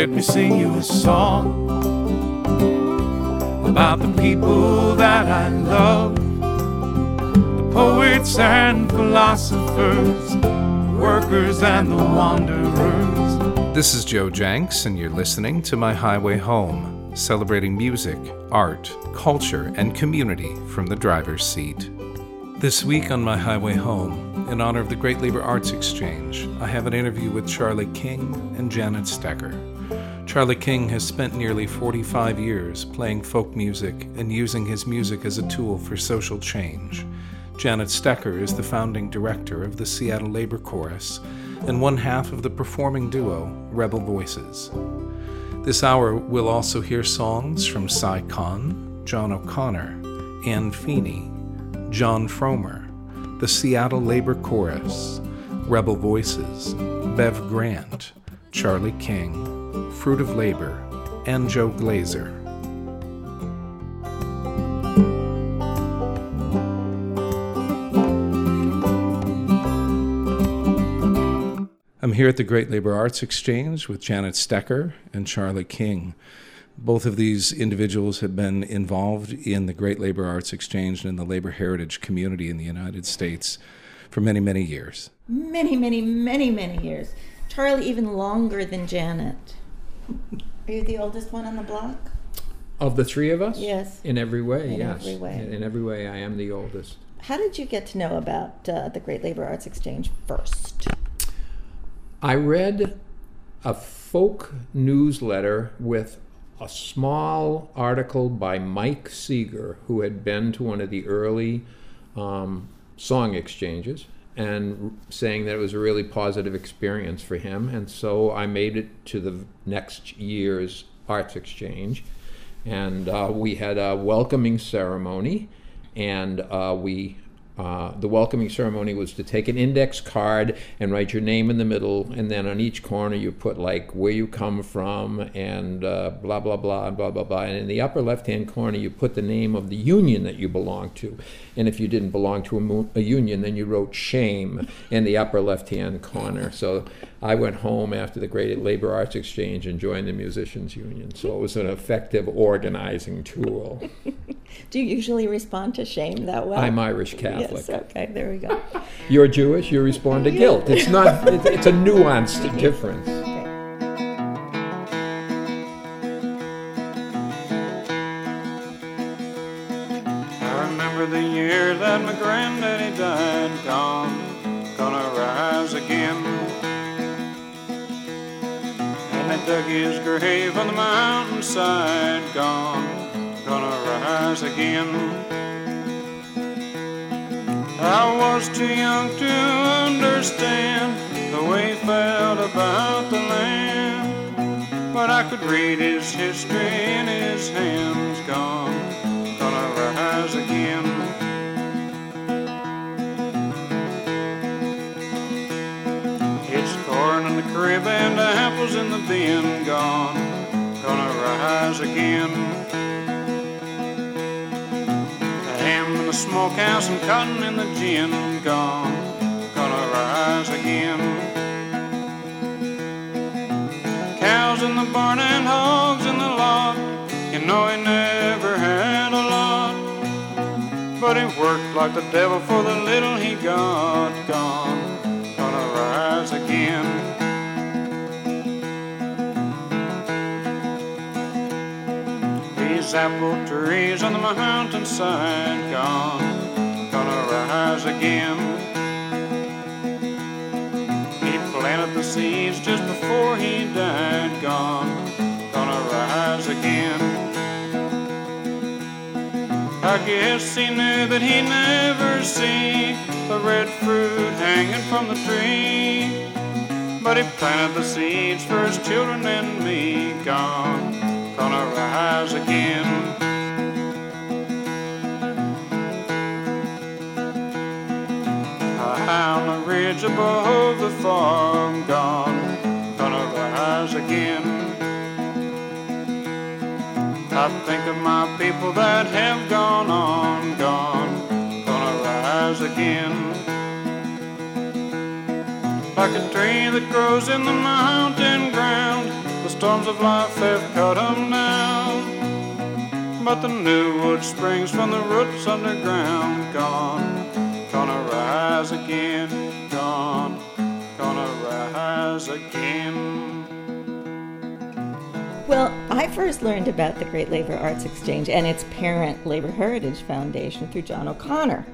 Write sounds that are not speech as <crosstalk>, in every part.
Let me sing you a song about the people that I love, the poets and philosophers, the workers and the wanderers. This is Joe Jencks, and you're listening to My Highway Home, celebrating music, art, culture, and community from the driver's seat. This week on My Highway Home, in honor of the Great Labor Arts Exchange, I have an interview with Charlie King and Janet Stecher. Charlie King has spent nearly 45 years playing folk music and using his music as a tool for social change. Janet Stecher is the founding director of the Seattle Labor Chorus and one half of the performing duo Rebel Voices. This hour we'll also hear songs from Si Kahn, John O'Connor, Anne Feeney, Jon Fromer, the Seattle Labor Chorus, Rebel Voices, Bev Grant, Charlie King, Fruit of Labor, and Joe Glazer. I'm here at the Great Labor Arts Exchange with Janet Stecher and Charlie King. Both of these individuals have been involved in the Great Labor Arts Exchange and in the labor heritage community in the United States for many, many years. Many, many, many, many years. Charlie, even longer than Janet. Are you the oldest one on the block? Of the three of us? Yes. In every way, In yes. every way. In every way, I am the oldest. How did you get to know about uh, the Great Labor Arts Exchange first? I read a folk newsletter with a small article by Mike Seeger, who had been to one of the early um, song exchanges and saying that it was a really positive experience for him. And so I made it to the next year's arts exchange. And uh, we had a welcoming ceremony, and uh, we uh, the welcoming ceremony was to take an index card and write your name in the middle, and then on each corner you put like where you come from and uh, blah blah blah and blah blah blah. And in the upper left-hand corner you put the name of the union that you belong to. And if you didn't belong to a, mo- a union, then you wrote shame in the upper left-hand corner. So I went home after the Great Labor Arts Exchange and joined the Musicians Union. So it was an effective organizing tool. <laughs> Do you usually respond to shame that way? I'm Irish Catholic. Yes, okay, there we go. <laughs> You're Jewish, you respond to guilt. It's not, <laughs> it's, it's a nuanced difference. I remember the year that my granddaddy died, gone, gonna rise again. Dug his grave on the mountainside, gone, gonna rise again. I was too young to understand the way he felt about the land, but I could read his history in his hands, gone, gonna rise again. Corn in the crib apples in the bin, gone, gonna rise again. Ham in the smokehouse and cotton in the gin, gone, gonna rise again. Cows in the barn and hogs in the lot, you know he never had a lot. But he worked like the devil for the little he got, gone, gonna rise again. These apple trees on the mountainside, gone, gonna rise again. He planted the seeds just before he died, gone, gonna rise again. I guess he knew that he'd never see the red fruit hanging from the tree. But he planted the seeds for his children and me, gone, gonna rise again. High on the ridge above the farm, gone, gonna rise again. I think of my people that have gone on, gone, gonna rise again. Like a tree that grows in the mountain ground, storms of life have cut 'em down. But the new wood springs from the roots underground. Gone, gonna rise again. Gone, gonna rise again. Well, I first learned about the Great Labor Arts Exchange and its parent, Labor Heritage Foundation, through John O'Connor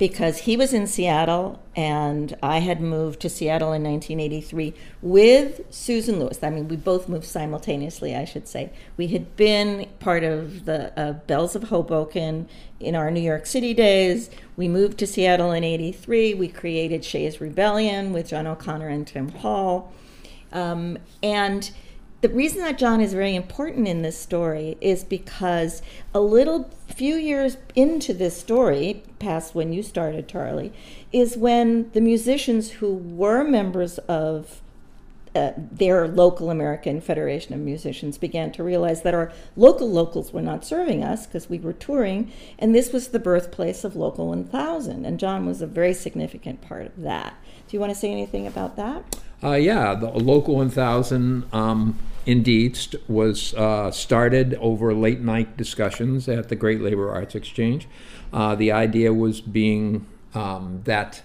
because he was in Seattle and I had moved to Seattle in 1983 with Susan Lewis. I mean, we both moved simultaneously, I should say. We had been part of the uh, Belles of Hoboken in our New York City days. We moved to Seattle in 83. We created Shays Rebellion with John O'Connor and Tim Hall. Um, and the reason that John is very important in this story is because a little few years into this story, past when you started, Charlie, is when the musicians who were members of uh, their local American Federation of Musicians began to realize that our local locals were not serving us because we were touring, and this was the birthplace of Local 1000, and John was a very significant part of that. Do you want to say anything about that? Uh, yeah, the Local 1000 um, indeed st- was uh, started over late night discussions at the Great Labor Arts Exchange. Uh, the idea was being um, that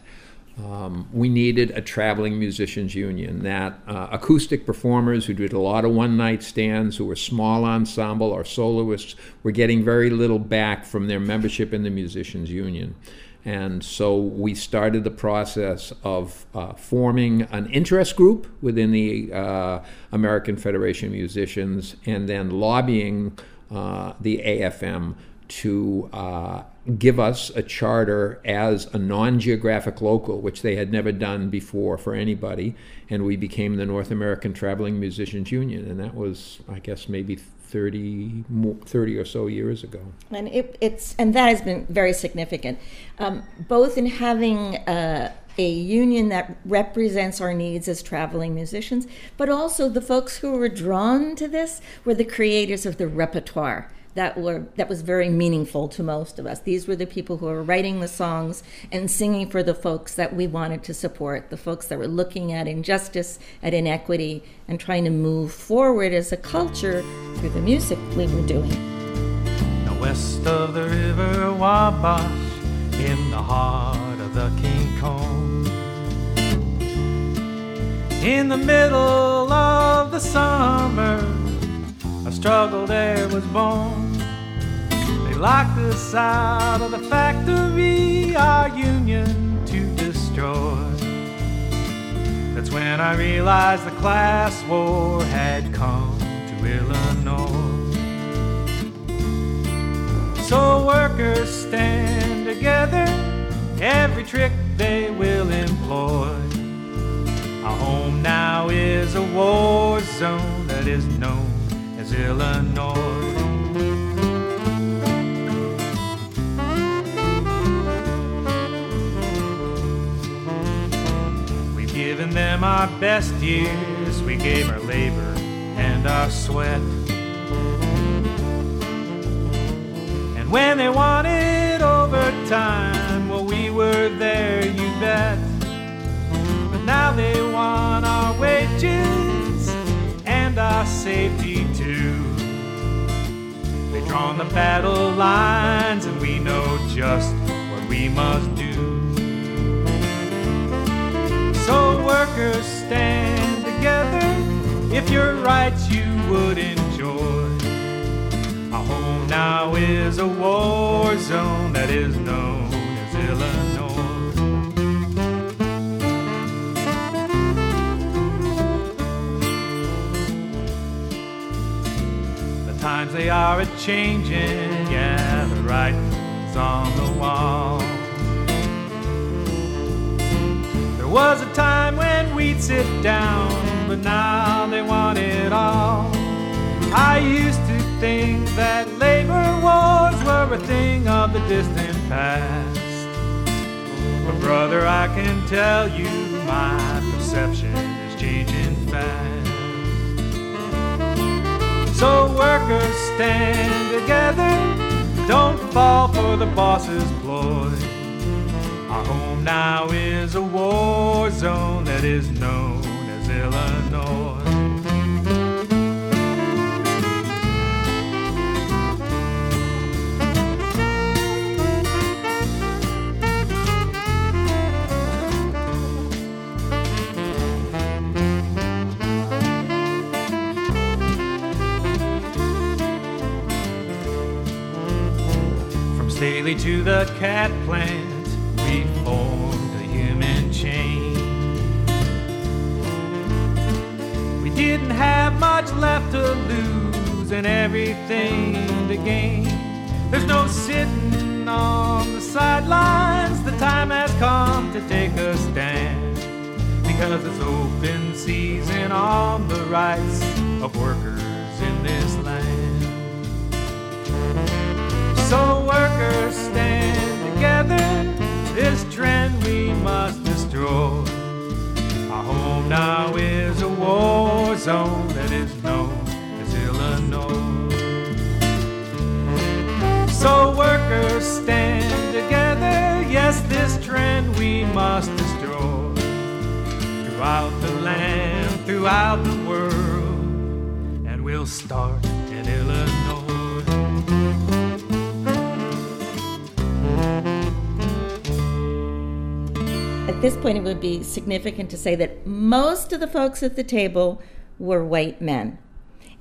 um, we needed a traveling musicians union, that uh, acoustic performers who did a lot of one night stands, who were small ensemble or soloists, were getting very little back from their membership in the musicians union. And so we started the process of uh, forming an interest group within the uh, American Federation of Musicians and then lobbying uh, the AFM to uh, give us a charter as a non geographic local, which they had never done before for anybody. And we became the North American Traveling Musicians Union. And that was, I guess, maybe 30, 30 or so years ago. And it, it's and that has been very significant, um, both in having uh, a union that represents our needs as traveling musicians, but also the folks who were drawn to this were the creators of the repertoire that were that was very meaningful to most of us. These were the people who were writing the songs and singing for the folks that we wanted to support, the folks that were looking at injustice, at inequity, and trying to move forward as a culture through the music we were doing. West of the river Wabash, in the heart of the King Kong. In the middle of the summer, a struggle there was born. They locked us out of the factory, our union to destroy. That's when I realized the class war had come to Illinois. So workers stand together, every trick they will employ. Our home now is a war zone that is known Illinois. We've given them our best years, we gave our labor and our sweat. And when they wanted overtime, well, we were there, you bet. But now they want our wages and our safety. Drawn the battle lines, and we know just what we must do. So, workers, stand together if your rights you would enjoy. Our home now is a war zone that is known times they are a changing, yeah, the writing's on the wall. There was a time when we'd sit down, but now they want it all. I used to think that labor wars were a thing of the distant past. But brother, I can tell you my perception is changing fast. So workers stand together, don't fall for the boss's ploy. Our home now is a war zone that is known as Illinois. Staley to the cat plant, we formed a human chain. We didn't have much left to lose and everything to gain. There's no sitting on the sidelines, the time has come to take a stand. Because it's open season on the rights of workers So workers stand together, this trend we must destroy. Our home now is a war zone that is known as Illinois. So workers stand together, yes, this trend we must destroy. Throughout the land, throughout the world, and we'll start At this point, it would be significant to say that most of the folks at the table were white men.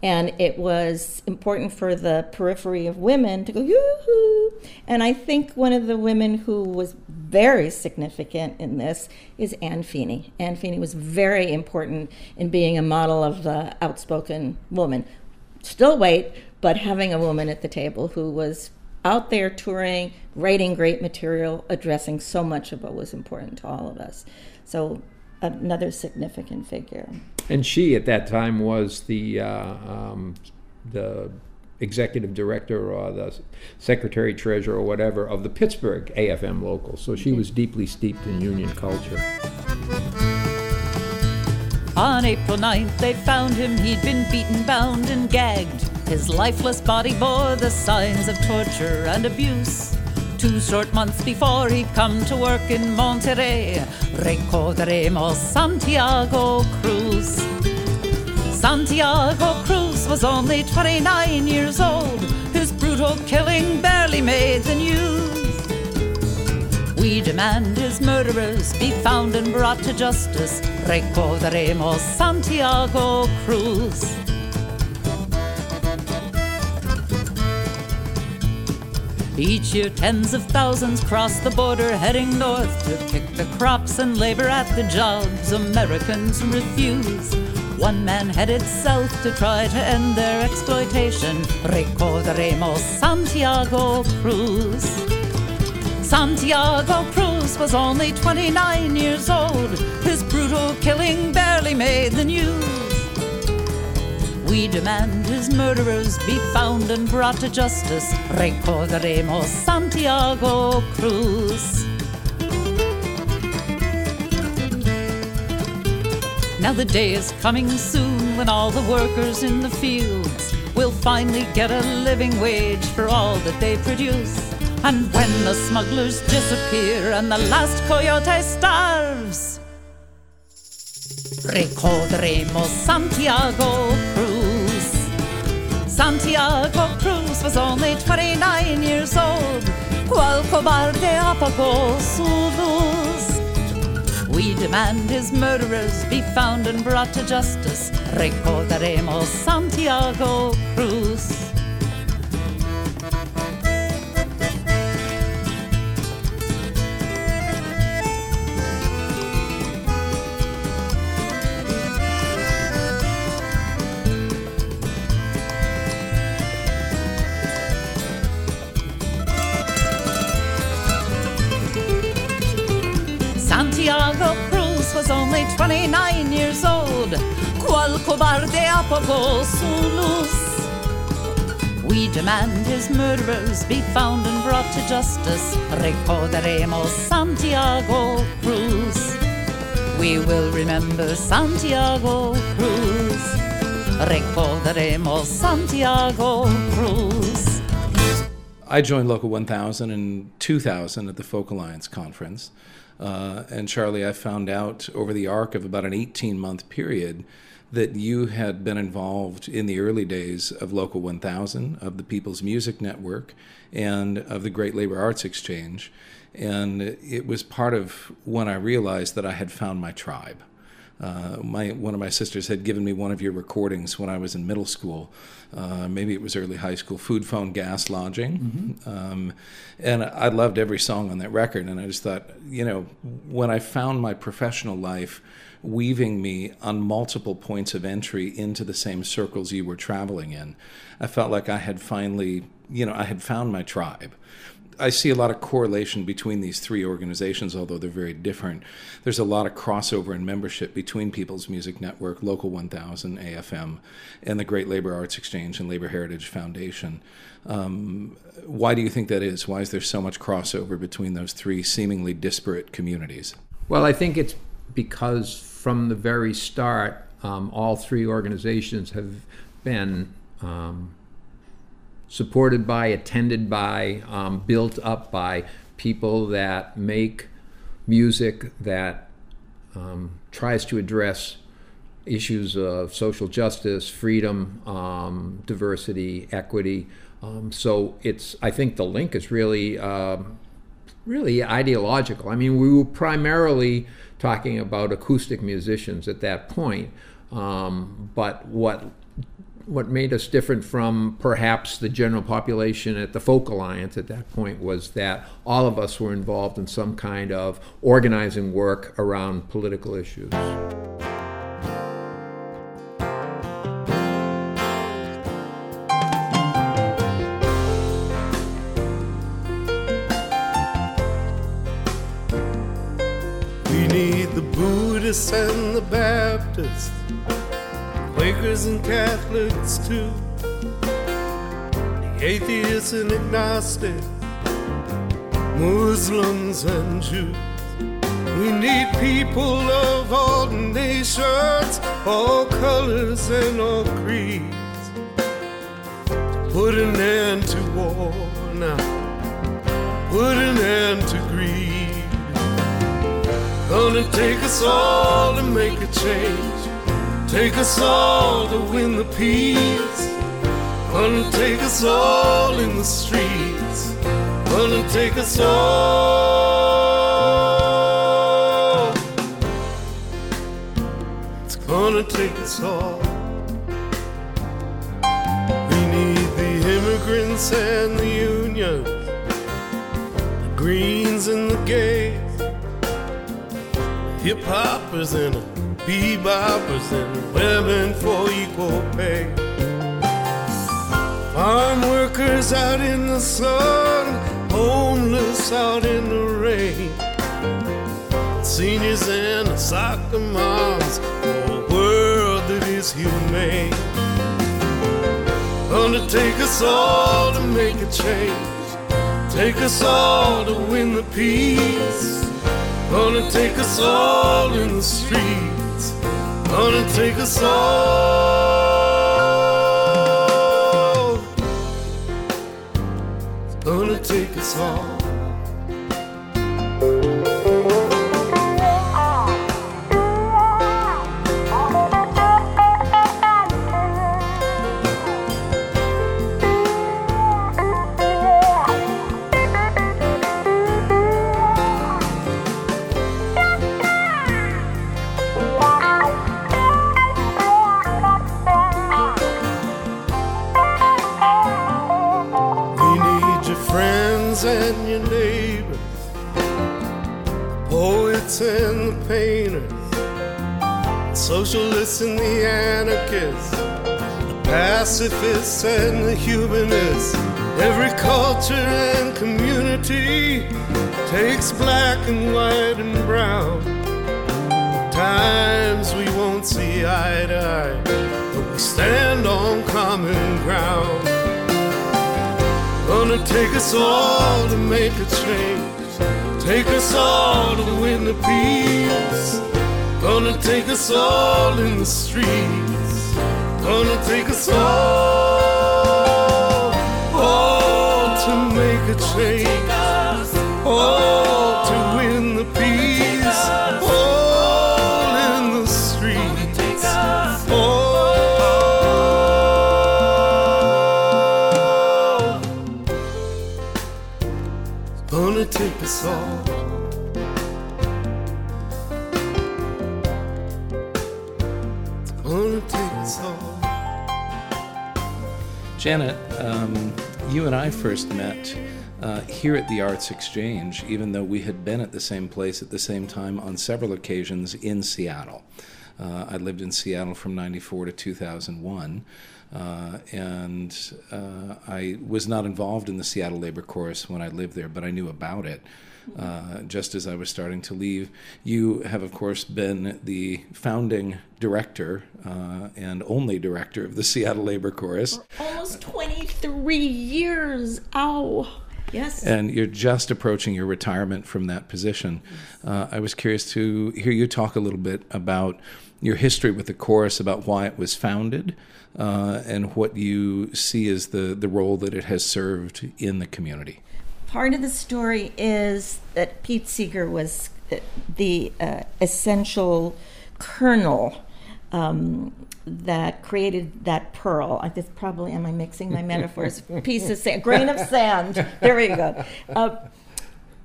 And it was important for the periphery of women to go, yoo-hoo. And I think one of the women who was very significant in this is Anne Feeney. Anne Feeney was very important in being a model of the outspoken woman. Still white, but having a woman at the table who was out there touring, writing great material, addressing so much of what was important to all of us. So, another significant figure. And she, at that time, was the uh, um, the executive director or the secretary treasurer or whatever of the Pittsburgh AFM local. So she was deeply steeped in union culture. On April 9th, they found him. He'd been beaten, bound, and gagged. His lifeless body bore the signs of torture and abuse. Two short months before he'd come to work in Monterrey, recordaremos Santiago Cruz. Santiago Cruz was only 29 years old. His brutal killing barely made the news. We demand his murderers be found and brought to justice. Recordaremos Santiago Cruz. Each year, tens of thousands cross the border heading north to pick the crops and labor at the jobs Americans refuse. One man headed south to try to end their exploitation. Recordaremos Santiago Cruz. Santiago Cruz was only 29 years old. His brutal killing barely made the news. We demand his murderers be found and brought to justice. Recordaremos Santiago Cruz. Now the day is coming soon when all the workers in the fields will finally get a living wage for all that they produce. And when the smugglers disappear and the last coyote starves, recordaremos Santiago. Santiago Cruz was only 29 years old. Cual cobarde su luz. We demand his murderers be found and brought to justice. Recordaremos Santiago Cruz. Only 29 years old. Cual cobarde su luz. We demand his murderers be found and brought to justice. Recordaremos Santiago Cruz. We will remember Santiago Cruz. Recordaremos Santiago Cruz. I joined Local 1000 in 2000 at the Folk Alliance conference. Uh, and Charlie, I found out over the arc of about an 18 month period that you had been involved in the early days of Local 1000, of the People's Music Network, and of the Great Labor Arts Exchange. And it was part of when I realized that I had found my tribe. Uh, my one of my sisters had given me one of your recordings when I was in middle school. Uh, maybe it was early high school. Food, phone, gas, lodging, mm-hmm. um, and I loved every song on that record. And I just thought, you know, when I found my professional life weaving me on multiple points of entry into the same circles you were traveling in, I felt like I had finally, you know, I had found my tribe. I see a lot of correlation between these three organizations, although they're very different. There's a lot of crossover in membership between People's Music Network, Local 1000, AFM, and the Great Labor Arts Exchange and Labor Heritage Foundation. Um, why do you think that is? Why is there so much crossover between those three seemingly disparate communities? Well, I think it's because from the very start, um, all three organizations have been. Um, supported by, attended by, um, built up by people that make music that um, tries to address issues of social justice, freedom, um, diversity, equity. Um, so it's I think the link is really um, really ideological. I mean, we were primarily talking about acoustic musicians at that point, um, but what what made us different from perhaps the general population at the Folk Alliance at that point was that all of us were involved in some kind of organizing work around political issues. We need the Buddhists and the Baptists And Catholics too, the atheists and agnostics, Muslims and Jews. We need people of all nations, all colors and all creeds. To put an end to war now, put an end to greed. Gonna take us all to make a change take us all to win the peace. Gonna take us all in the streets. Gonna take us all. It's gonna take us all. We need the immigrants and the unions, the greens and the gays, hip hoppers and beboppers and women for equal pay. Farm workers out in the sun, homeless out in the rain. Seniors and soccer moms for a world that is humane. Gonna take us all to make a change. Take us all to win the peace. Gonna take us all in the street gonna take us all. It's gonna take us all. Socialists and the anarchists, the pacifists and the humanists. Every culture and community takes black and white and brown. Times we won't see eye to eye, but we stand on common ground. Gonna take us all to make a change, take us all to win the peace. Gonna take us all in the streets. Gonna take us all, all to make a change. And I first met uh, here at the Arts Exchange, even though we had been at the same place at the same time on several occasions in Seattle. Uh, I lived in Seattle from 94 to 2001. Uh, and uh, I was not involved in the Seattle Labor Chorus when I lived there, but I knew about it. Uh, just as I was starting to leave. You have, of course, been the founding director uh, and only director of the Seattle Labor Chorus. Almost 23 years. Ow. Yes. And you're just approaching your retirement from that position. Uh, I was curious to hear you talk a little bit about your history with the chorus, about why it was founded, uh, and what you see as the, the role that it has served in the community. Part of the story is that Pete Seeger was the uh, essential kernel um, that created that pearl. I just probably am I mixing my metaphors? <laughs> Piece of sand, grain of sand. There we go. Uh,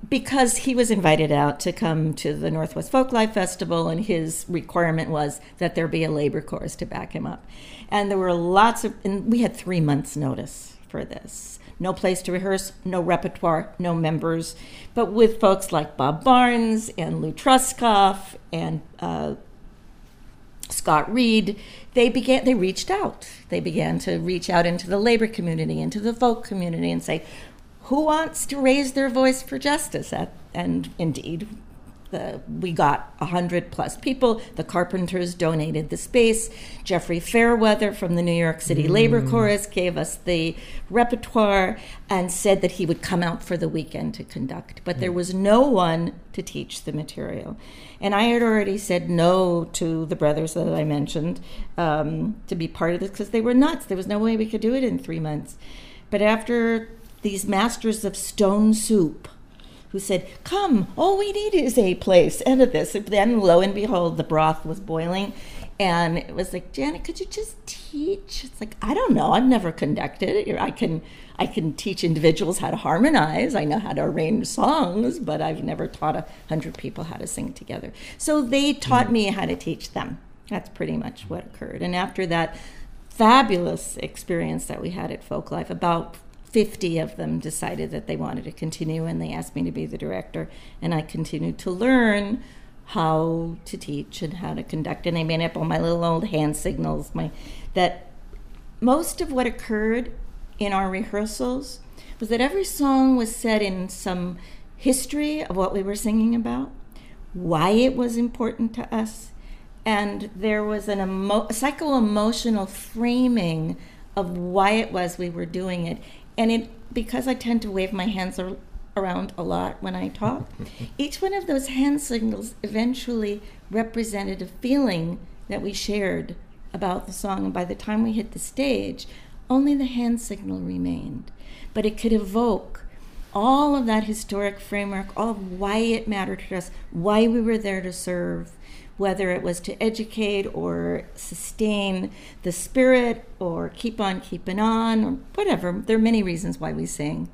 because he was invited out to come to the Northwest Folklife Festival, and his requirement was that there be a labor chorus to back him up. And there were lots of, and we had three months' notice for this. No place to rehearse, no repertoire, no members. But with folks like Bob Barnes and Lou Truskoff and uh, Scott Reed, they began they reached out. They began to reach out into the labor community, into the folk community and say, who wants to raise their voice for justice? And indeed, the, we got 100 plus people. The Carpenters donated the space. Jeffrey Fairweather from the New York City mm. Labor Chorus gave us the repertoire and said that he would come out for the weekend to conduct. But mm. there was no one to teach the material. And I had already said no to the brothers that I mentioned um, to be part of this because they were nuts. There was no way we could do it in three months. But after these masters of stone soup, who said, Come, all we need is a place. End of this. then, lo and behold, the broth was boiling. And it was like, Janet, could you just teach? It's like, I don't know. I've never conducted. I can, I can teach individuals how to harmonize. I know how to arrange songs, but I've never taught a hundred people how to sing together. So they taught mm. me how to teach them. That's pretty much what occurred. And after that fabulous experience that we had at Folklife, about 50 of them decided that they wanted to continue and they asked me to be the director and i continued to learn how to teach and how to conduct and i made up all my little old hand signals my that most of what occurred in our rehearsals was that every song was set in some history of what we were singing about why it was important to us and there was an emo- psycho emotional framing of why it was we were doing it and it because I tend to wave my hands ar- around a lot when I talk, <laughs> each one of those hand signals eventually represented a feeling that we shared about the song. And by the time we hit the stage, only the hand signal remained. But it could evoke all of that historic framework, all of why it mattered to us, why we were there to serve, whether it was to educate or sustain the spirit or keep on keeping on or whatever. There are many reasons why we sing.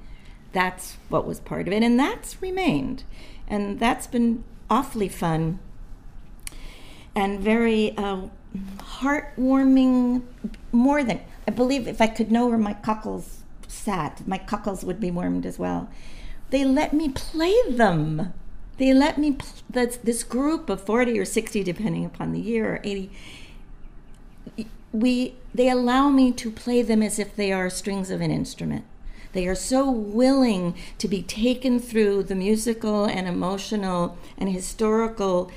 That's what was part of it, and that's remained. And that's been awfully fun and very uh, heartwarming. More than, I believe, if I could know where my cockles sat, my cockles would be warmed as well. They let me play them they let me that's this group of 40 or 60 depending upon the year or 80 we they allow me to play them as if they are strings of an instrument. They are so willing to be taken through the musical and emotional and historical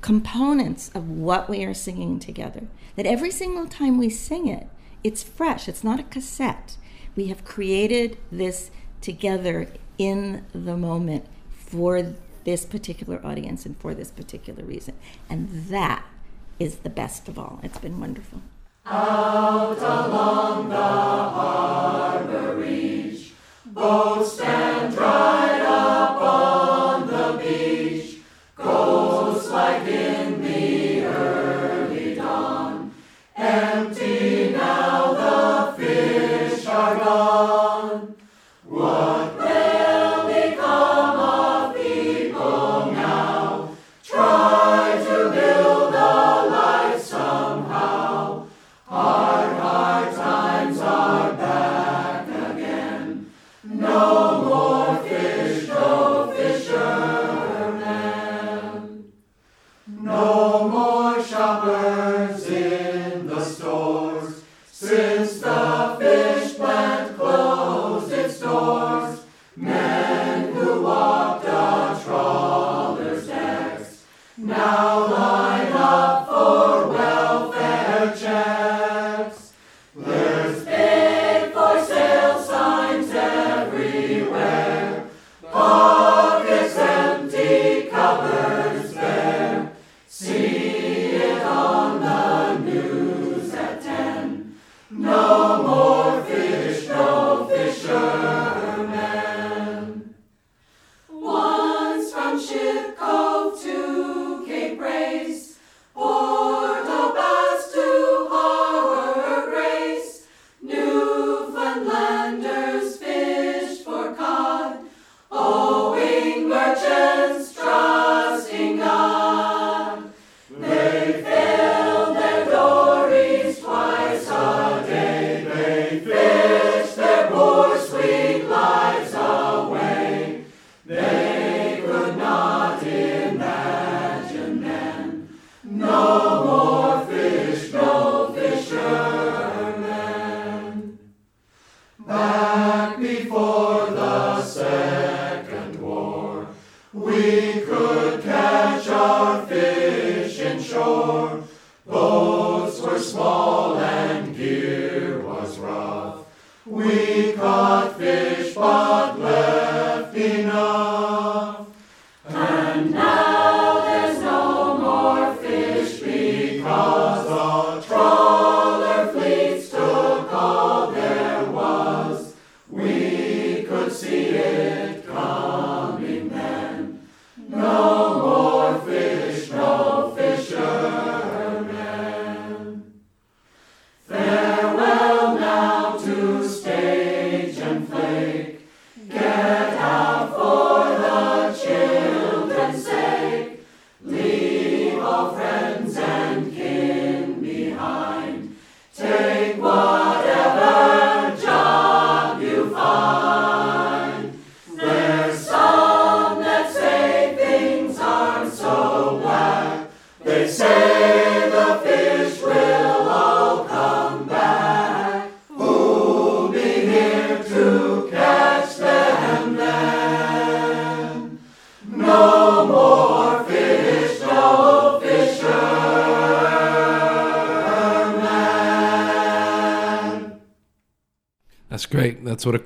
components of what we are singing together. That every single time we sing it it's fresh. It's not a cassette. We have created this together in the moment for this particular audience and for this particular reason. And that is the best of all. It's been wonderful. Out along the harbor reach, boats stand dried up on the beach, ghosts like in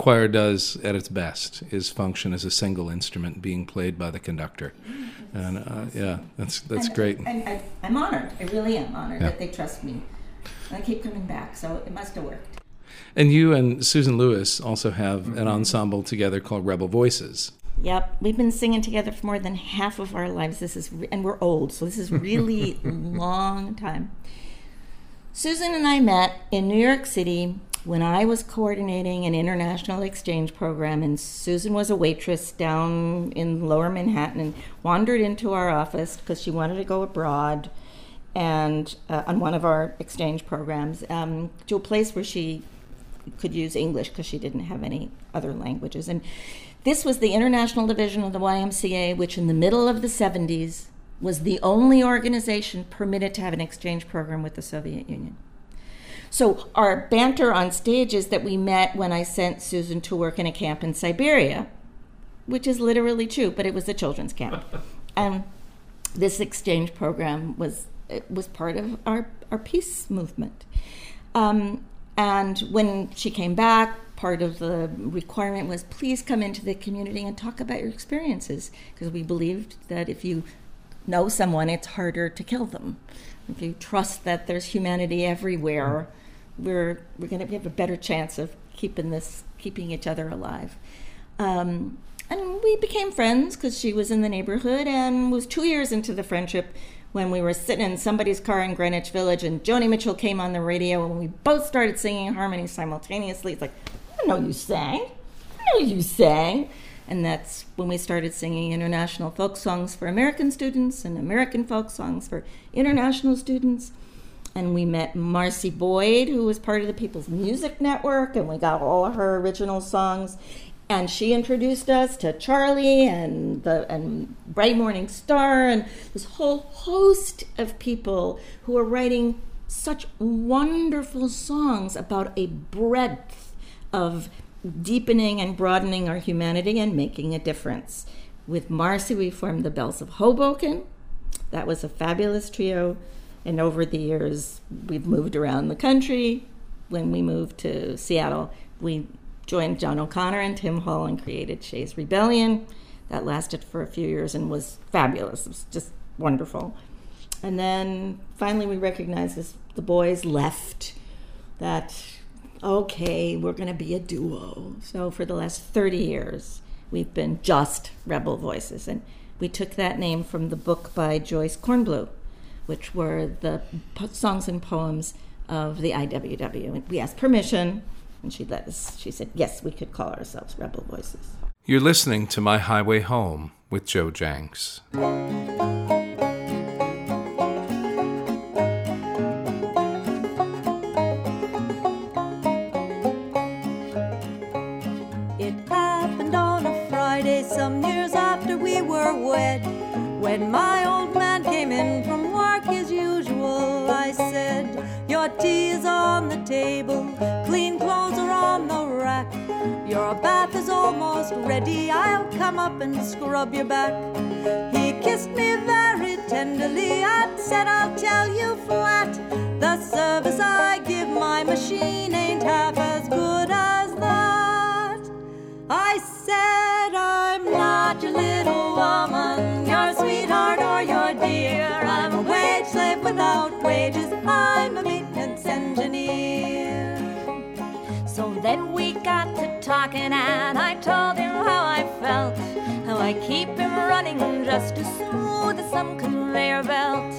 choir does at its best: is function as a single instrument being played by the conductor. And uh, yeah, that's that's And- great. And I, I'm honored. I really am honored Yeah. that they trust me. I keep coming back, so it must have worked. And you and Susan Lewis also have an ensemble together called Rebel Voices. Yep, we've been singing together for more than half of our lives. This is, re- and we're old, so this is really <laughs> long time. Susan and I met in New York City when I was coordinating an international exchange program, and Susan was a waitress down in Lower Manhattan and wandered into our office because she wanted to go abroad and uh, on one of our exchange programs um, to a place where she could use English because she didn't have any other languages. And this was the international division of the YMCA, which in the middle of the 70s was the only organization permitted to have an exchange program with the Soviet Union. So our banter on stage is that we met when I sent Susan to work in a camp in Siberia, which is literally true, but it was a children's camp. and <laughs> this exchange program was it was part of our, our peace movement. Um, and when she came back, part of the requirement was please come into the community and talk about your experiences, because we believed that if you know someone, it's harder to kill them. If you trust that there's humanity everywhere, we're we're going to have a better chance of keeping this keeping each other alive. Um, and we became friends because she was in the neighborhood and was two years into the friendship when we were sitting in somebody's car in Greenwich Village and Joni Mitchell came on the radio and we both started singing harmony simultaneously. It's like, I know you sang. I know you sang. And that's when we started singing international folk songs for American students and American folk songs for international students. And we met Marcy Boyd, who was part of the People's Music Network, and we got all her original songs. And she introduced us to Charlie and the and Bright Morning Star and this whole host of people who are writing such wonderful songs about a breadth of deepening and broadening our humanity and making a difference. With Marcy, we formed the Bells of Hoboken. That was a fabulous trio. And over the years, we've moved around the country. When we moved to Seattle, we joined John O'Connor and Tim Hall and created Shays Rebellion. That lasted for a few years and was fabulous. It was just wonderful. And then finally, we recognized as the boys left that, okay, we're going to be a duo. So for the last 30 years, we've been just Rebel Voices. And we took that name from the book by Joyce Kornbluh, which were the po- songs and poems of the IWW. And we asked permission, and she let us. She said, yes, we could call ourselves Rebel Voices. You're listening to My Highway Home with Joe Jencks. It happened on a Friday some years after we were wed. When my old Your bath is almost ready, I'll come up and scrub your back. He kissed me very tenderly and said, I'll tell you flat. The service I give my machine ain't half as good as that. I said, I'm not your little woman, your sweetheart or your dear. I'm a wage slave without wages, I'm a maintenance engineer. So then we got to talking, and I told him how I felt. How I keep him running just as smooth as some conveyor belt.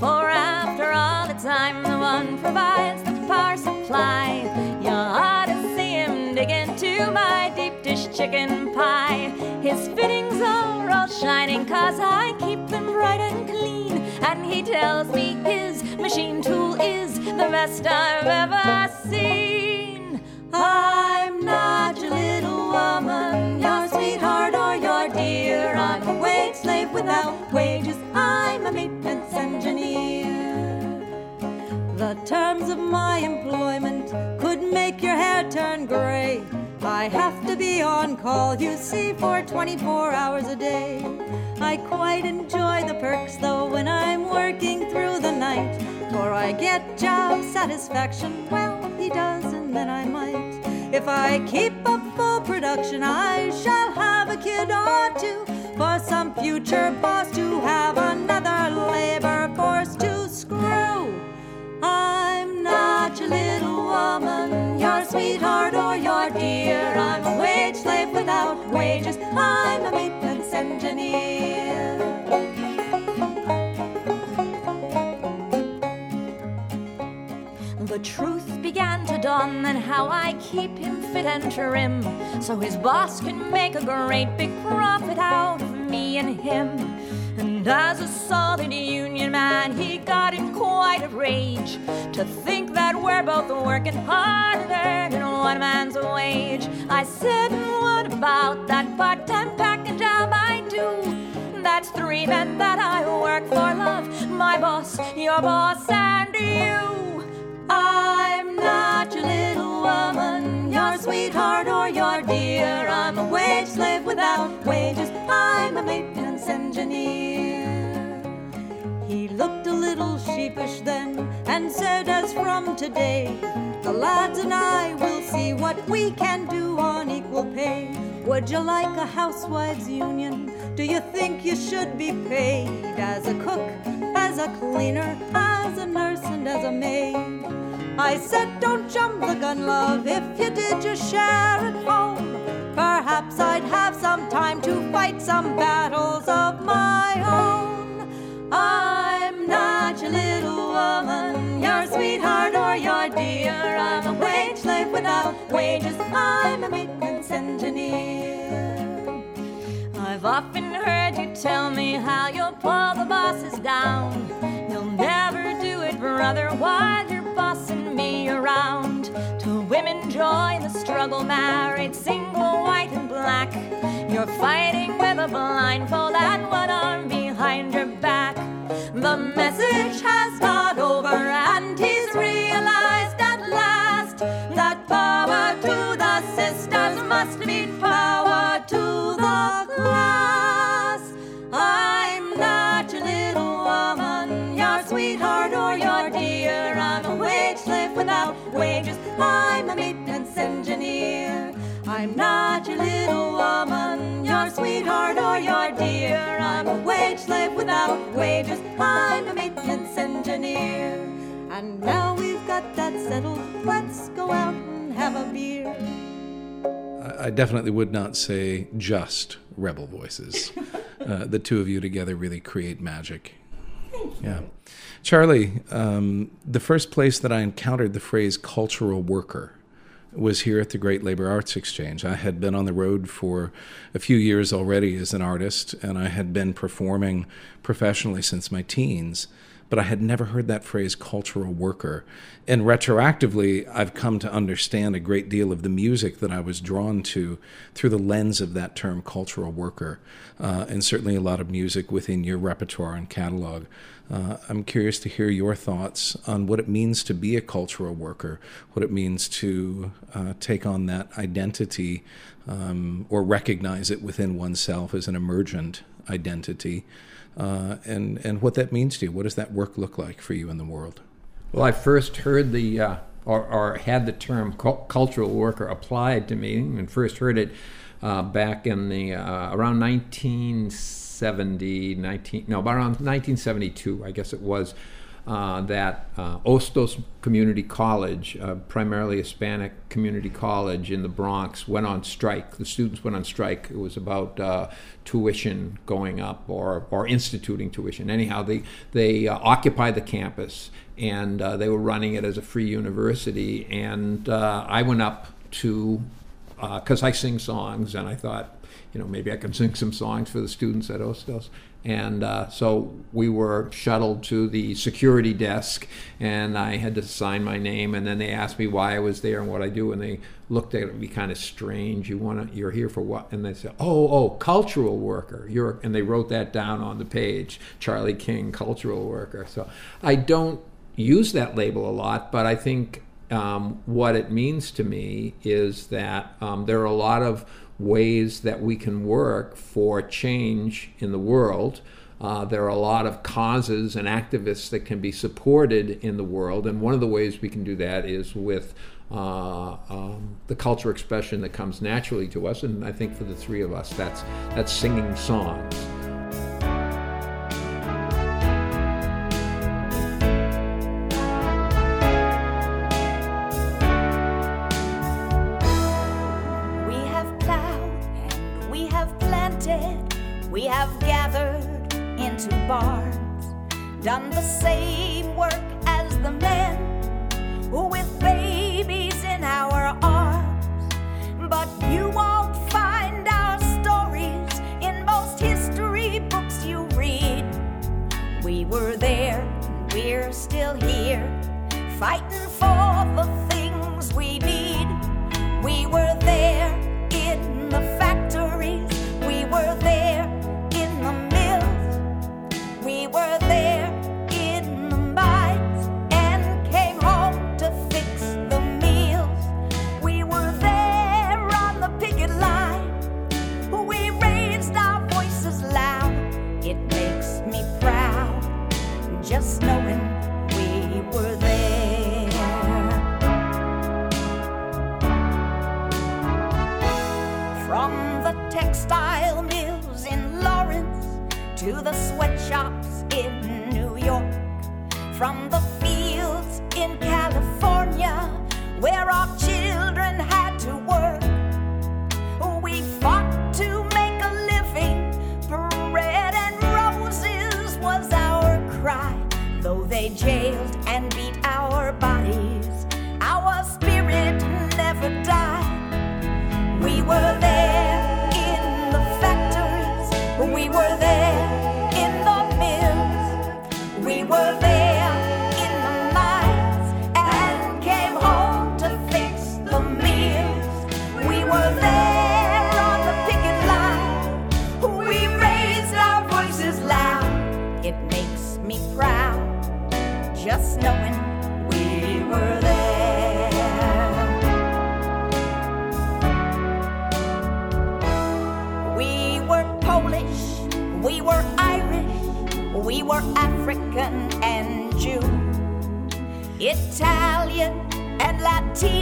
For after all the time, the one provides the power supply. You ought to see him dig into my deep dish chicken pie. His fittings are all shining, cause I keep them bright and clean. And he tells me his machine tool is the best I've ever seen. Terms of my employment could make your hair turn gray. I have to be on call, you see, for 24 hours a day. I quite enjoy the perks though when I'm working through the night, for I get job satisfaction. Well, he does, and then I might. If I keep up full production, I shall have a kid or two for some future boss to have another labor force to. I'm not your little woman, your sweetheart or your dear. I'm a wage slave without wages. I'm a maintenance engineer. The truth began to dawn, and how I keep him fit and trim, so his boss can make a great big profit out of me and him. And as a solid union man, he got in quite a rage to think that we're both working hard earning one man's wage. I said, What about that part time packing job I do? That's three men that I work for love, my boss, your boss, and you. I'm not your little woman, your sweetheart or your dear. I'm a wage slave without wages. I'm a maintenance engineer. He looked a little sheepish then and said, As from today, the lads and I will see what we can do on equal pay. Would you like a housewives' union? Do you think you should be paid as a cook, as a cleaner, as a nurse, and as a maid? I said, Don't jump the gun, love. If you did your share at home, perhaps I'd have some time to fight some battles of my own. I'm not your little woman, your sweetheart or your dear. I'm a wage slave without wages. I'm a maintenance engineer. I've often heard you tell me how you'll pull the bosses down. You'll never do it, brother, while you're bossing me around. Women join the struggle, married, single, white, and black. You're fighting with a blindfold and one arm behind your back. The message has got over, and he's realized at last that power to the sisters must mean power to the class. I'm a maintenance engineer. I'm not your little woman, your sweetheart or your dear. I'm a wage slave without wages. I'm a maintenance engineer. And now we've got that settled, let's go out and have a beer. I definitely would not say just rebel voices. <laughs> uh, the two of you together really create magic. Thank you. Yeah. Charlie, um, the first place that I encountered the phrase cultural worker was here at the Great Labor Arts Exchange. I had been on the road for a few years already as an artist, and I had been performing professionally since my teens but I had never heard that phrase cultural worker. And retroactively, I've come to understand a great deal of the music that I was drawn to through the lens of that term cultural worker, uh, and certainly a lot of music within your repertoire and catalog. Uh, I'm curious to hear your thoughts on what it means to be a cultural worker, what it means to uh, take on that identity um, or recognize it within oneself as an emergent identity uh, and and what that means to you. What does that work look like for you in the world? Well, I first heard the uh, or, or, had the term cultural worker applied to me, and first heard it uh, back in the uh, around 1970, 19 no, around 1972, I guess it was uh, that uh, Hostos Community College, uh, primarily Hispanic community college in the Bronx, went on strike. The students went on strike. It was about uh, tuition going up or, or instituting tuition. Anyhow, they, they uh, occupied the campus and uh, they were running it as a free university. And I went up to, because I sing songs, and I thought, you know, maybe I can sing some songs for the students at Hostos. And uh, so we were shuttled to the security desk, and I had to sign my name. And then they asked me why I was there and what I do, and they looked at me kind of strange. You want to? You're here for what? And they said, "Oh, oh, cultural worker." You're, and they wrote that down on the page, Charlie King, cultural worker. So I don't use that label a lot, but I think um, what it means to me is that um, there are a lot of ways that we can work for change in the world. Uh, there are a lot of causes and activists that can be supported in the world, and one of the ways we can do that is with uh, um, the culture expression that comes naturally to us. And I think for the three of us, that's that's singing songs. Done the same work as the men with babies in our arms. But you won't find our stories in most history books you read. We were there, we're still here, fighting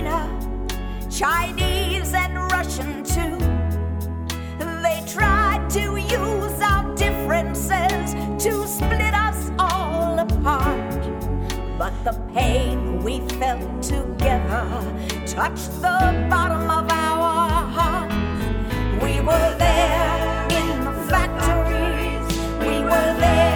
Argentina, Chinese and Russian too. They tried to use our differences to split us all apart. But the pain we felt together touched the bottom of our hearts. We were there in the factories, we were there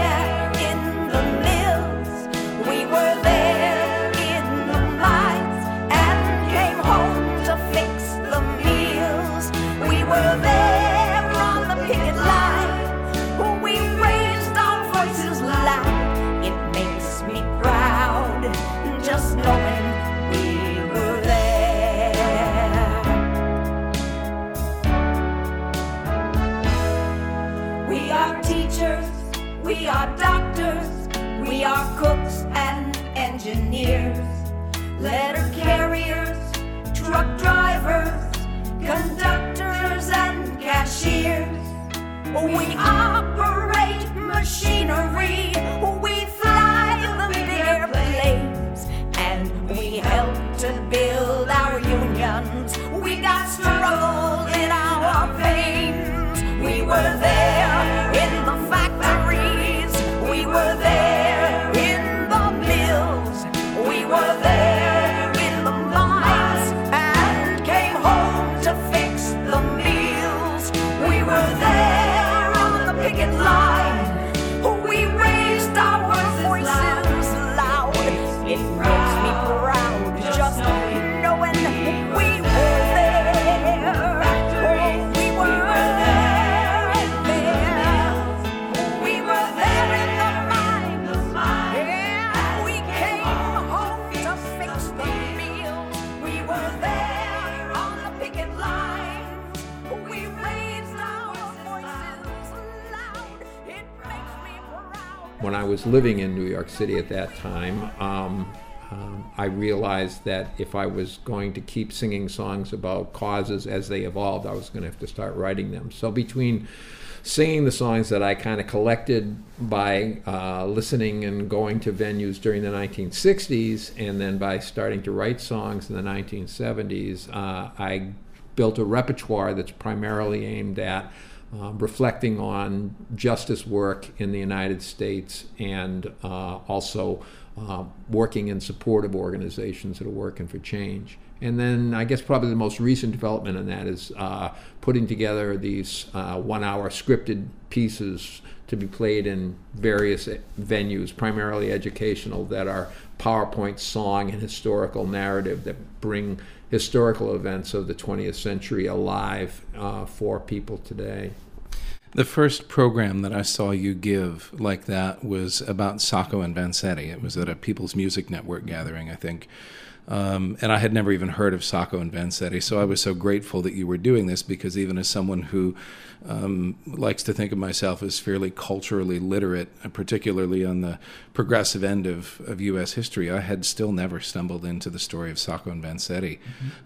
when I was living in New York City at that time, um, um, I realized that if I was going to keep singing songs about causes as they evolved, I was going to have to start writing them. So between singing the songs that I kind of collected by uh, listening and going to venues during the 1960s, and then by starting to write songs in the 1970s, uh, I built a repertoire that's primarily aimed at um, reflecting on justice work in the United States and uh, also uh, working in support of organizations that are working for change. And then I guess probably the most recent development in that is uh, putting together these uh, one hour scripted pieces to be played in various venues, primarily educational, that are PowerPoint song and historical narrative that bring historical events of the 20th century alive uh, for people today. The first program that I saw you give like that was about Sacco and Vanzetti. It was at a People's Music Network gathering, I think. Um, and I had never even heard of Sacco and Vanzetti, so I was so grateful that you were doing this because even as someone who um, likes to think of myself as fairly culturally literate, uh, particularly on the progressive end of, of U.S. history, I had still never stumbled into the story of Sacco and Vanzetti.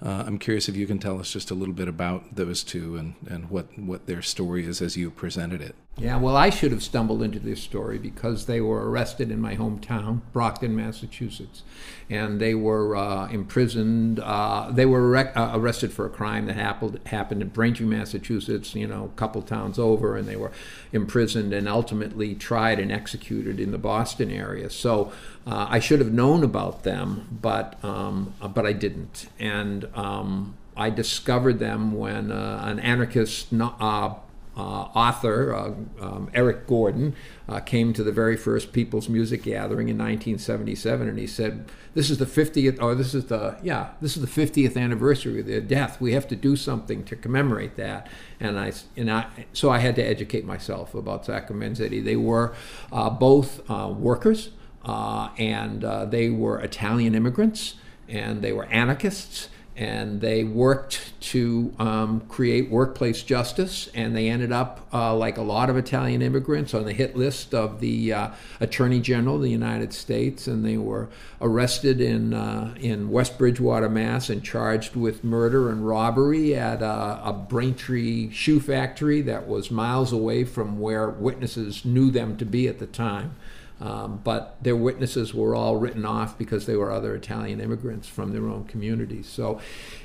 Uh, I'm curious if you can tell us just a little bit about those two and, and what, what their story is as you presented it. Yeah, well, I should have stumbled into this story because they were arrested in my hometown, Brockton, Massachusetts, and they were uh, imprisoned. Uh, they were arre- uh, arrested for a crime that happened happened in Braintree, Massachusetts. You know, a couple towns over, and they were imprisoned and ultimately tried and executed in the Boston area. So uh, I should have known about them, but um, but I didn't, and um, I discovered them when uh, an anarchist. Uh, author, uh, um, Eric Gordon, uh, came to the very first People's Music Gathering in 1977, and he said, "This is the 50th, or this is the yeah, this is the 50th anniversary of their death. We have to do something to commemorate that." And I, and I, so I had to educate myself about Sacco Vanzetti. They were uh, both uh, workers, uh, and uh, they were Italian immigrants, and they were anarchists and they worked to um, create workplace justice, and they ended up, uh, like a lot of Italian immigrants, on the hit list of the uh, Attorney General of the United States, and they were arrested in uh, in West Bridgewater, Mass, and charged with murder and robbery at a, a Braintree shoe factory that was miles away from where witnesses knew them to be at the time. Um, but their witnesses were all written off because they were other Italian immigrants from their own communities. So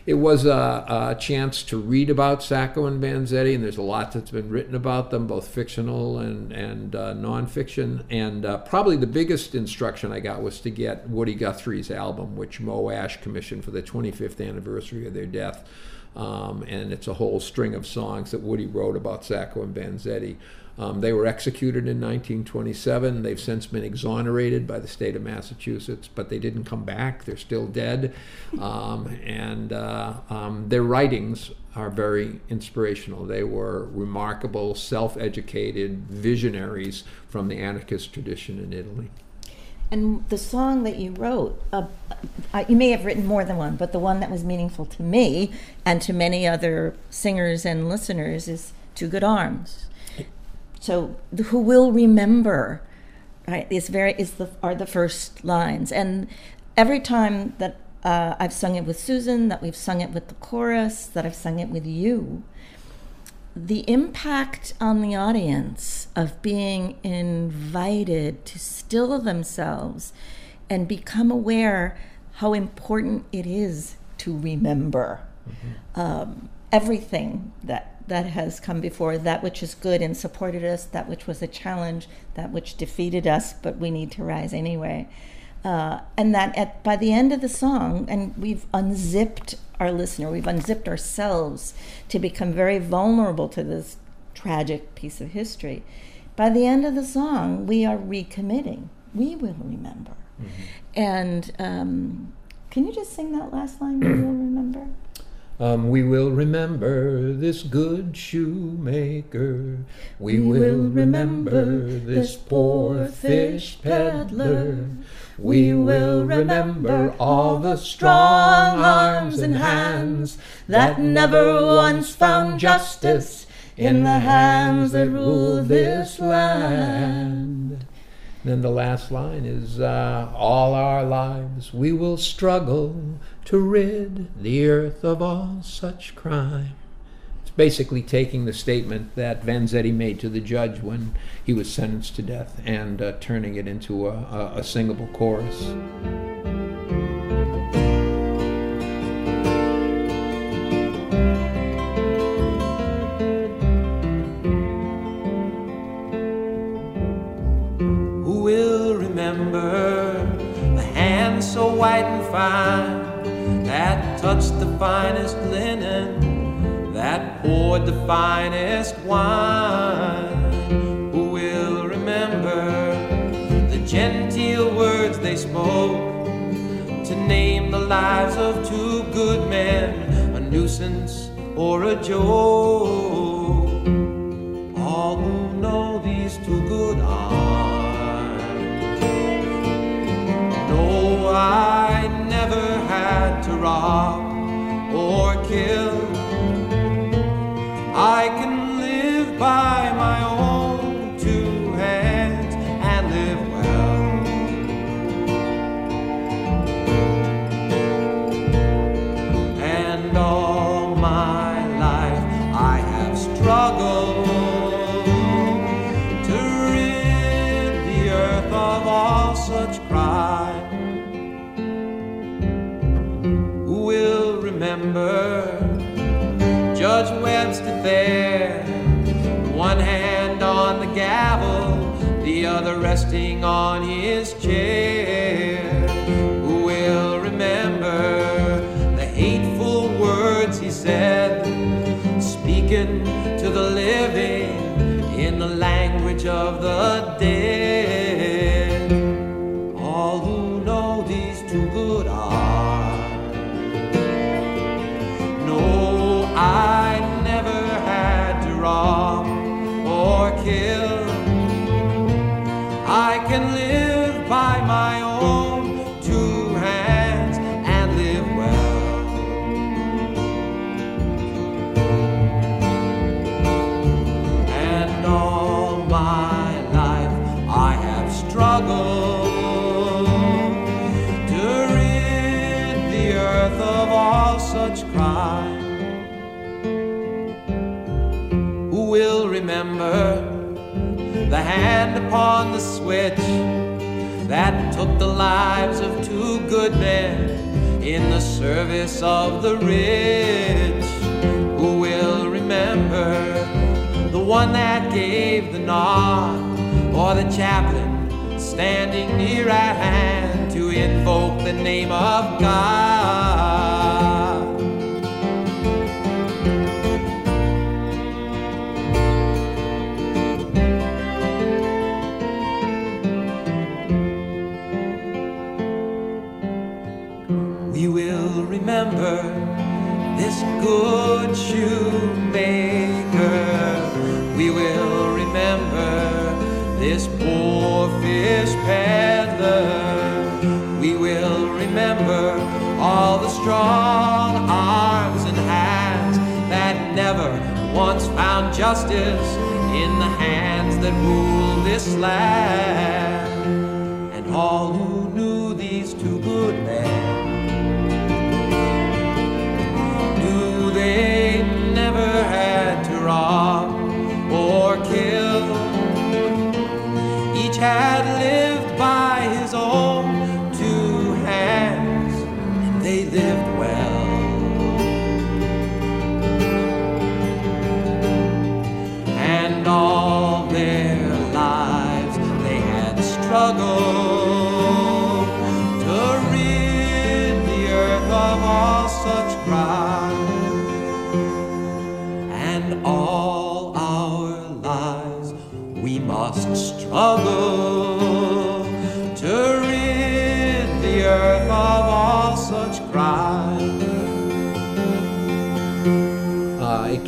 it was a, a chance to read about Sacco and Vanzetti, and there's a lot that's been written about them, both fictional and, and uh, nonfiction. And uh, probably the biggest instruction I got was to get Woody Guthrie's album, which Moe Asch commissioned for the 25th anniversary of their death. Um, and it's a whole string of songs that Woody wrote about Sacco and Vanzetti. Um, they were executed in 1927. They've since been exonerated by the state of Massachusetts, but they didn't come back. They're still dead. Um, and uh, um, their writings are very inspirational. They were remarkable, self educated visionaries from the anarchist tradition in Italy. And the song that you wrote, uh, uh, you may have written more than one, but the one that was meaningful to me and to many other singers and listeners is Two Good Arms. So, who will remember, right, is very, is the, are the first lines. And every time that uh, I've sung it with Susan, that we've sung it with the chorus, that I've sung it with you, the impact on the audience of being invited to still themselves and become aware how important it is to remember mm-hmm. um, everything that that has come before, that which is good and supported us, that which was a challenge, that which defeated us, but we need to rise anyway. Uh, and that at, by the end of the song, and we've unzipped our listener, we've unzipped ourselves to become very vulnerable to this tragic piece of history. By the end of the song, we are recommitting. We will remember. Mm-hmm. And um, can you just sing that last line? we will remember. Um, we will remember this good shoemaker. We, we will remember this poor fish peddler. We will remember all the strong arms and hands that never once found justice in the hands that rule this land. Then the last line is uh, All our lives we will struggle to rid the earth of all such crime. It's basically taking the statement that Vanzetti made to the judge when he was sentenced to death and uh, turning it into a, a, a singable chorus. Who will remember a hand so white and fine that touched the finest linen, that poured the finest wine. Who will remember the genteel words they spoke to name the lives of two good men, a nuisance or a joke? All who know these two good arms rob or kill. The other resting on his chair. Upon the switch that took the lives of two good men in the service of the rich. Who will remember the one that gave the nod, or the chaplain standing near at hand to invoke the name of God? Good shoemaker. We will remember this poor fish peddler. We will remember all the strong arms and hands that never once found justice in the hands that rule this land. And all who knew these two good or kill. Each had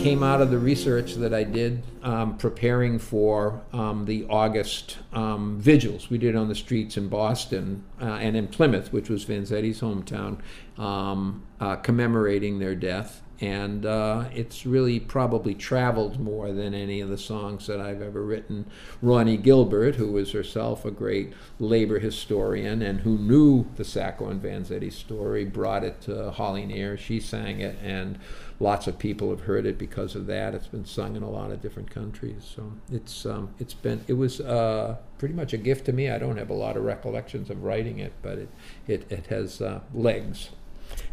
came out of the research that I did um, preparing for um, the August um, vigils we did on the streets in Boston uh, and in Plymouth, which was Vanzetti's hometown, um, uh, commemorating their death. And uh, it's really probably traveled more than any of the songs that I've ever written. Ronnie Gilbert, who was herself a great labor historian and who knew the Sacco and Vanzetti story, brought it to Holly Near. She sang it, and lots of people have heard it because of that. It's been sung in a lot of different countries. So it's um, it's been it was uh, pretty much a gift to me. I don't have a lot of recollections of writing it, but it it, it has uh, legs.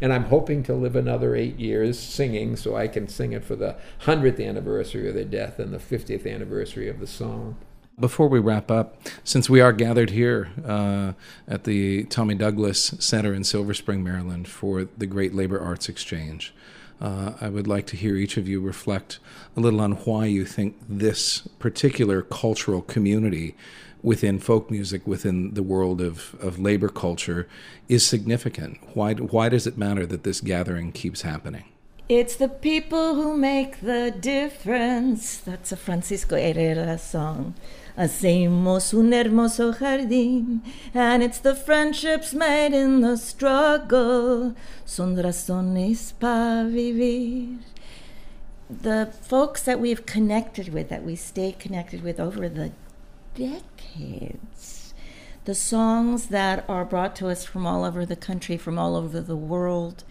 And I'm hoping to live another eight years singing so I can sing it for the 100th anniversary of their death and the 50th anniversary of the song. Before we wrap up, since we are gathered here uh, at the Tommy Douglas Center in Silver Spring, Maryland, for the Great Labor Arts Exchange, uh, I would like to hear each of you reflect a little on why you think this particular cultural community within folk music, within the world of, of labor culture, is significant. Why, why does it matter that this gathering keeps happening? It's the people who make the difference. That's a Francisco Herrera song. Hacemos un hermoso jardín, and it's the friendships made in the struggle. Son razones para vivir. The folks that we've connected with, that we stay connected with over the decades, the songs that are brought to us from all over the country, from all over the world,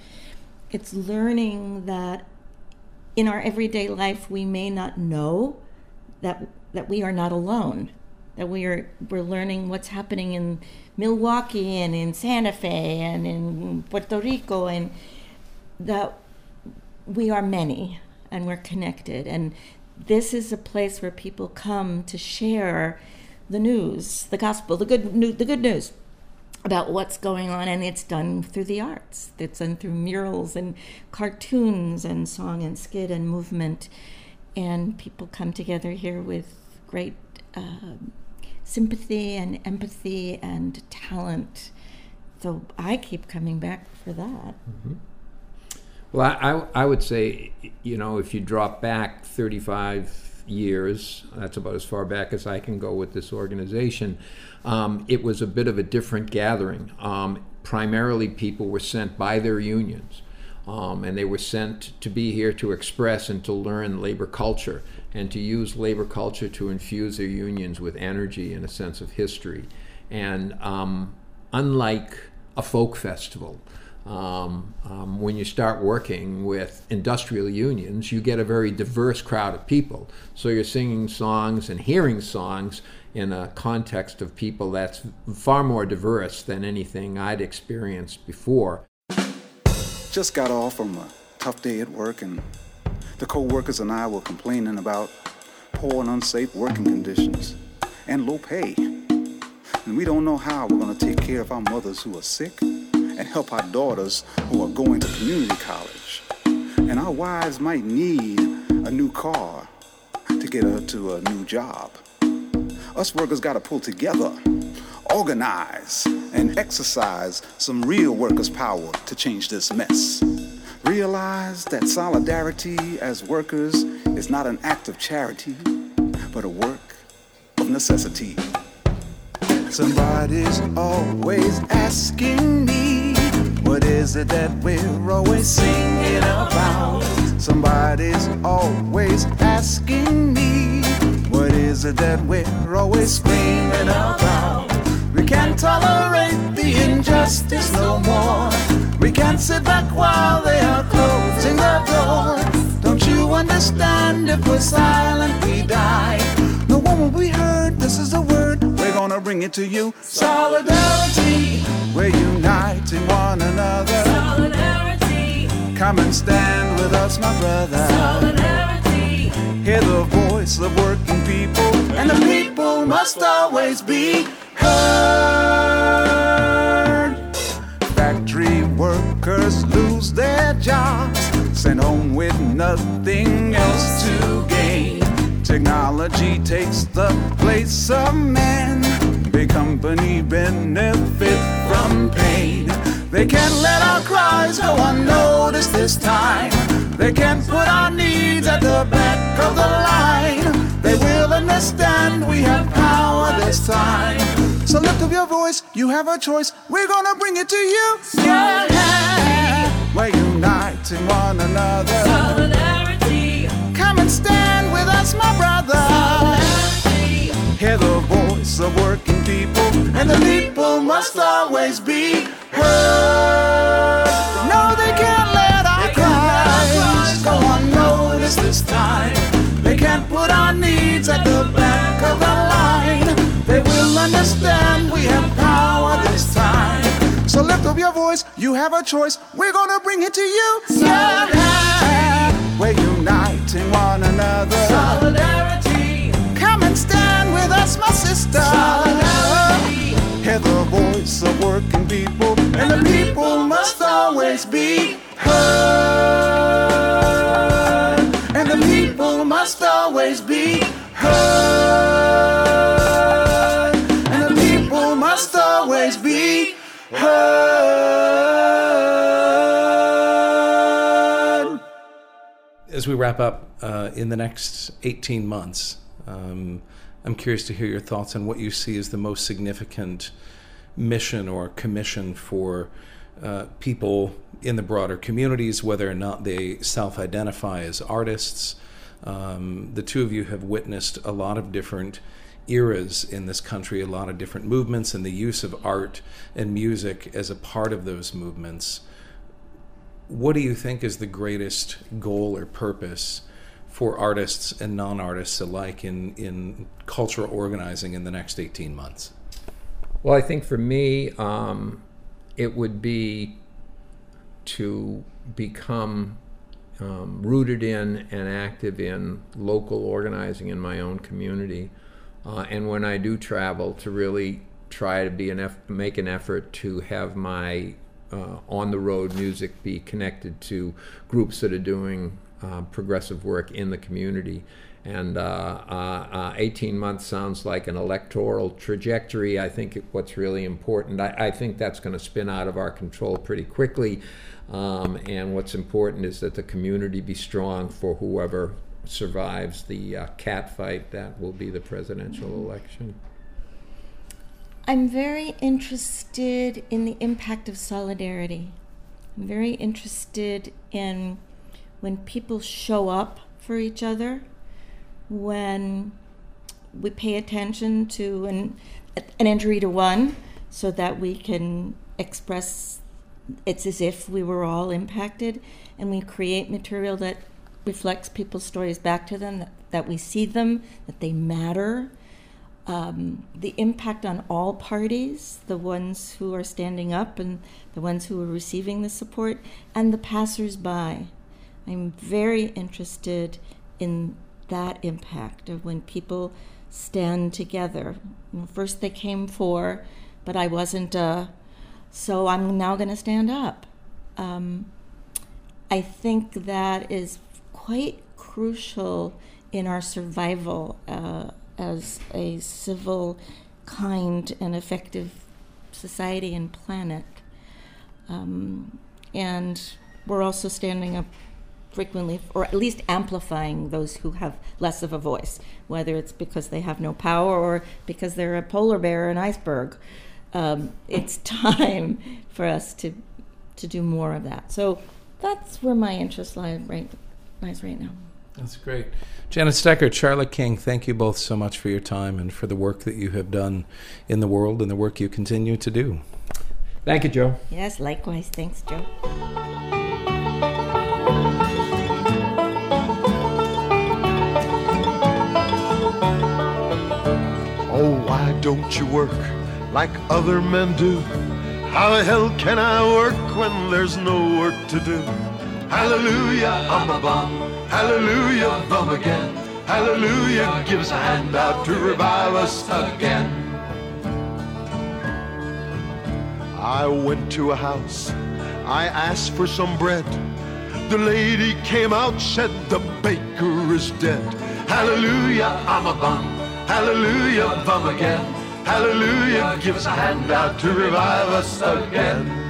it's learning that in our everyday life we may not know that that we are not alone that we are we're learning what's happening in Milwaukee and in Santa Fe and in Puerto Rico and that we are many and we're connected. And this is a place where people come to share the news the gospel the good the good news about what's going on, and it's done through the arts. It's done through murals and cartoons and song and skit and movement, and people come together here with great uh, sympathy and empathy and talent. So I keep coming back for that. Mm-hmm. Well, I, I would say, you know, if you drop back 35 years, that's about as far back as I can go with this organization um, it was a bit of a different gathering. Um, primarily, people were sent by their unions, um, and they were sent to be here to express and to learn labor culture and to use labor culture to infuse their unions with energy and a sense of history. And um, unlike a folk festival, um, um, when you start working with industrial unions, you get a very diverse crowd of people. So you're singing songs and hearing songs in a context of people that's far more diverse than anything I'd experienced before. Just got off from a tough day at work, and the co workers and I were complaining about poor and unsafe working conditions and low pay. And we don't know how we're going to take care of our mothers who are sick and help our daughters who are going to community college. And our wives might need a new car to get her to a new job. Us workers got to pull together, organize, and exercise some real workers' power to change this mess. Realize that solidarity as workers is not an act of charity, but a work of necessity. Somebody's always asking me, what is it that we're always singing about? Somebody's always asking me, what is it that we're always screaming about? We can't tolerate the injustice no more. We can't sit back while they are closing the door. Don't you understand? If we're silent, we die. No one will be heard. This is the word. Gonna bring it to you. Solidarity. We're uniting one another. Solidarity. Come and stand with us, my brother. Solidarity. Hear the voice of working people, and the people must always be heard. Factory workers lose their jobs, sent home with nothing else to gain. Technology takes the place of man. Big company benefit from pain. They can't let our cries go unnoticed this time. They can't put our needs at the back of the line. They will understand we have power this time. So lift up your voice, you have a choice. We're gonna bring it to you. Yeah. We're uniting one another. And stand with us, my brother. Solidarity. Hear the voice of working people, and the people must always be heard. No, they can't let our cries go unnoticed this time. They can't put our needs at the back of the line. They will understand we have power this time. So lift up your voice, you have a choice. We're gonna bring it to you. Yeah. Uniting one another. Solidarity. Come and stand with us, my sister. Solidarity. Hear the voice of working people, and the people must always be heard. And the people must always be heard. As we wrap up uh, in the next 18 months, um, I'm curious to hear your thoughts on what you see as the most significant mission or commission for uh, people in the broader communities, whether or not they self identify as artists. Um, the two of you have witnessed a lot of different eras in this country, a lot of different movements, and the use of art and music as a part of those movements. What do you think is the greatest goal or purpose for artists and non artists alike in, in cultural organizing in the next 18 months? Well, I think for me, um, it would be to become um, rooted in and active in local organizing in my own community. Uh, and when I do travel, to really try to be an eff- make an effort to have my uh, on the road music be connected to groups that are doing uh, progressive work in the community. And uh, uh, uh, 18 months sounds like an electoral trajectory. I think what's really important, I, I think that's going to spin out of our control pretty quickly. Um, and what's important is that the community be strong for whoever survives the uh, cat fight that will be the presidential election. I'm very interested in the impact of solidarity. I'm very interested in when people show up for each other, when we pay attention to an, an injury to one so that we can express it's as if we were all impacted and we create material that reflects people's stories back to them, that, that we see them, that they matter. Um, the impact on all parties, the ones who are standing up and the ones who are receiving the support, and the passersby. I'm very interested in that impact of when people stand together. First they came for, but I wasn't, uh, so I'm now going to stand up. Um, I think that is quite crucial in our survival uh, as a civil, kind, and effective society and planet. Um, and we're also standing up frequently, or at least amplifying those who have less of a voice, whether it's because they have no power or because they're a polar bear or an iceberg. Um, it's <laughs> time for us to to do more of that. So that's where my interest lies right lies right now. That's great. Janet Stecher, Charlie King, thank you both so much for your time and for the work that you have done in the world and the work you continue to do. Thank you, Joe. Yes, likewise. Thanks, Joe. Oh, why don't you work like other men do? How the hell can I work when there's no work to do? Hallelujah, I'm a bum. Hallelujah, bum again. Hallelujah, give us a hand out to revive us again. I went to a house, I asked for some bread. The lady came out, said the baker is dead. Hallelujah, I'm a bum. Hallelujah, bum again. Hallelujah, give us a hand out to revive us again.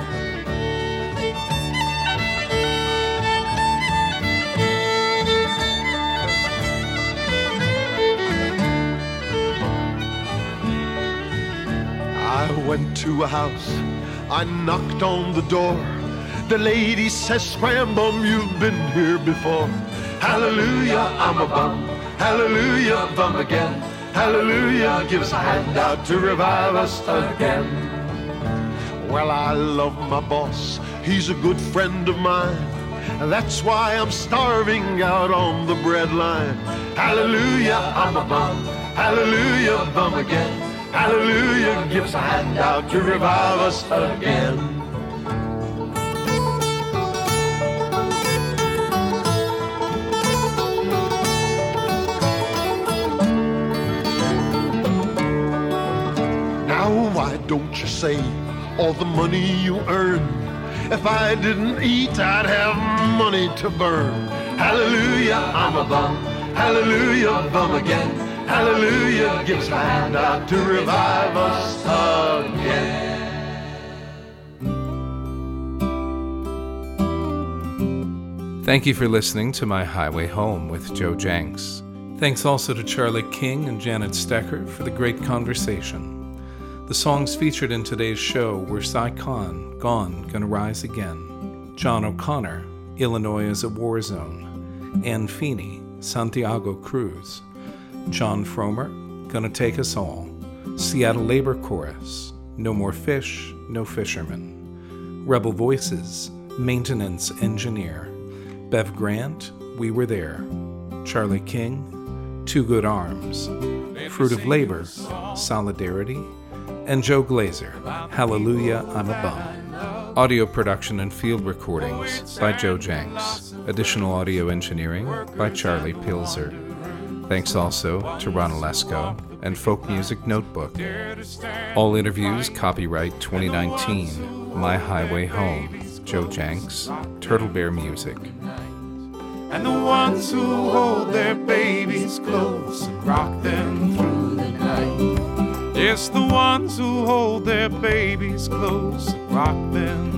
I went to a house, I knocked on the door. The lady says, Scramble, you've been here before. Hallelujah, I'm a bum. Hallelujah, bum again. Hallelujah, give us a hand out to revive us again. Well, I love my boss, he's a good friend of mine. That's why I'm starving out on the breadline. Hallelujah, I'm a bum. Hallelujah, bum again. Hallelujah, gives a hand out to revive us again. Now, why don't you save all the money you earn? If I didn't eat, I'd have money to burn. Hallelujah, I'm a bum. Hallelujah, bum again. Hallelujah, give us a hand out to revive us again. Thank you for listening to My Highway Home with Joe Jencks. Thanks also to Charlie King and Janet Stecher for the great conversation. The songs featured in today's show were Si Kahn, Gone, Gonna Rise Again, John O'Connor, Illinois is a War Zone, Anne Feeney, Santiago Cruz, Jon Fromer, Gonna Take Us All, Seattle Labor Chorus, No More Fish, No Fishermen, Rebel Voices, Maintenance Engineer, Bev Grant, We Were There, Charlie King, Two Good Arms, Fruit of Labor, Solidarity, and Joe Glazer, Hallelujah, I'm a Bum. Audio production and field recordings by Joe Jencks. Additional audio engineering by Charlie Pilzer. Thanks also to Ron Olesko and Folk Music Notebook. All interviews copyright 2019. My Highway Home. Joe Jencks, Turtle Bear Music. And the ones who hold their babies close and rock them through the night. Yes, the ones who hold their babies close and rock them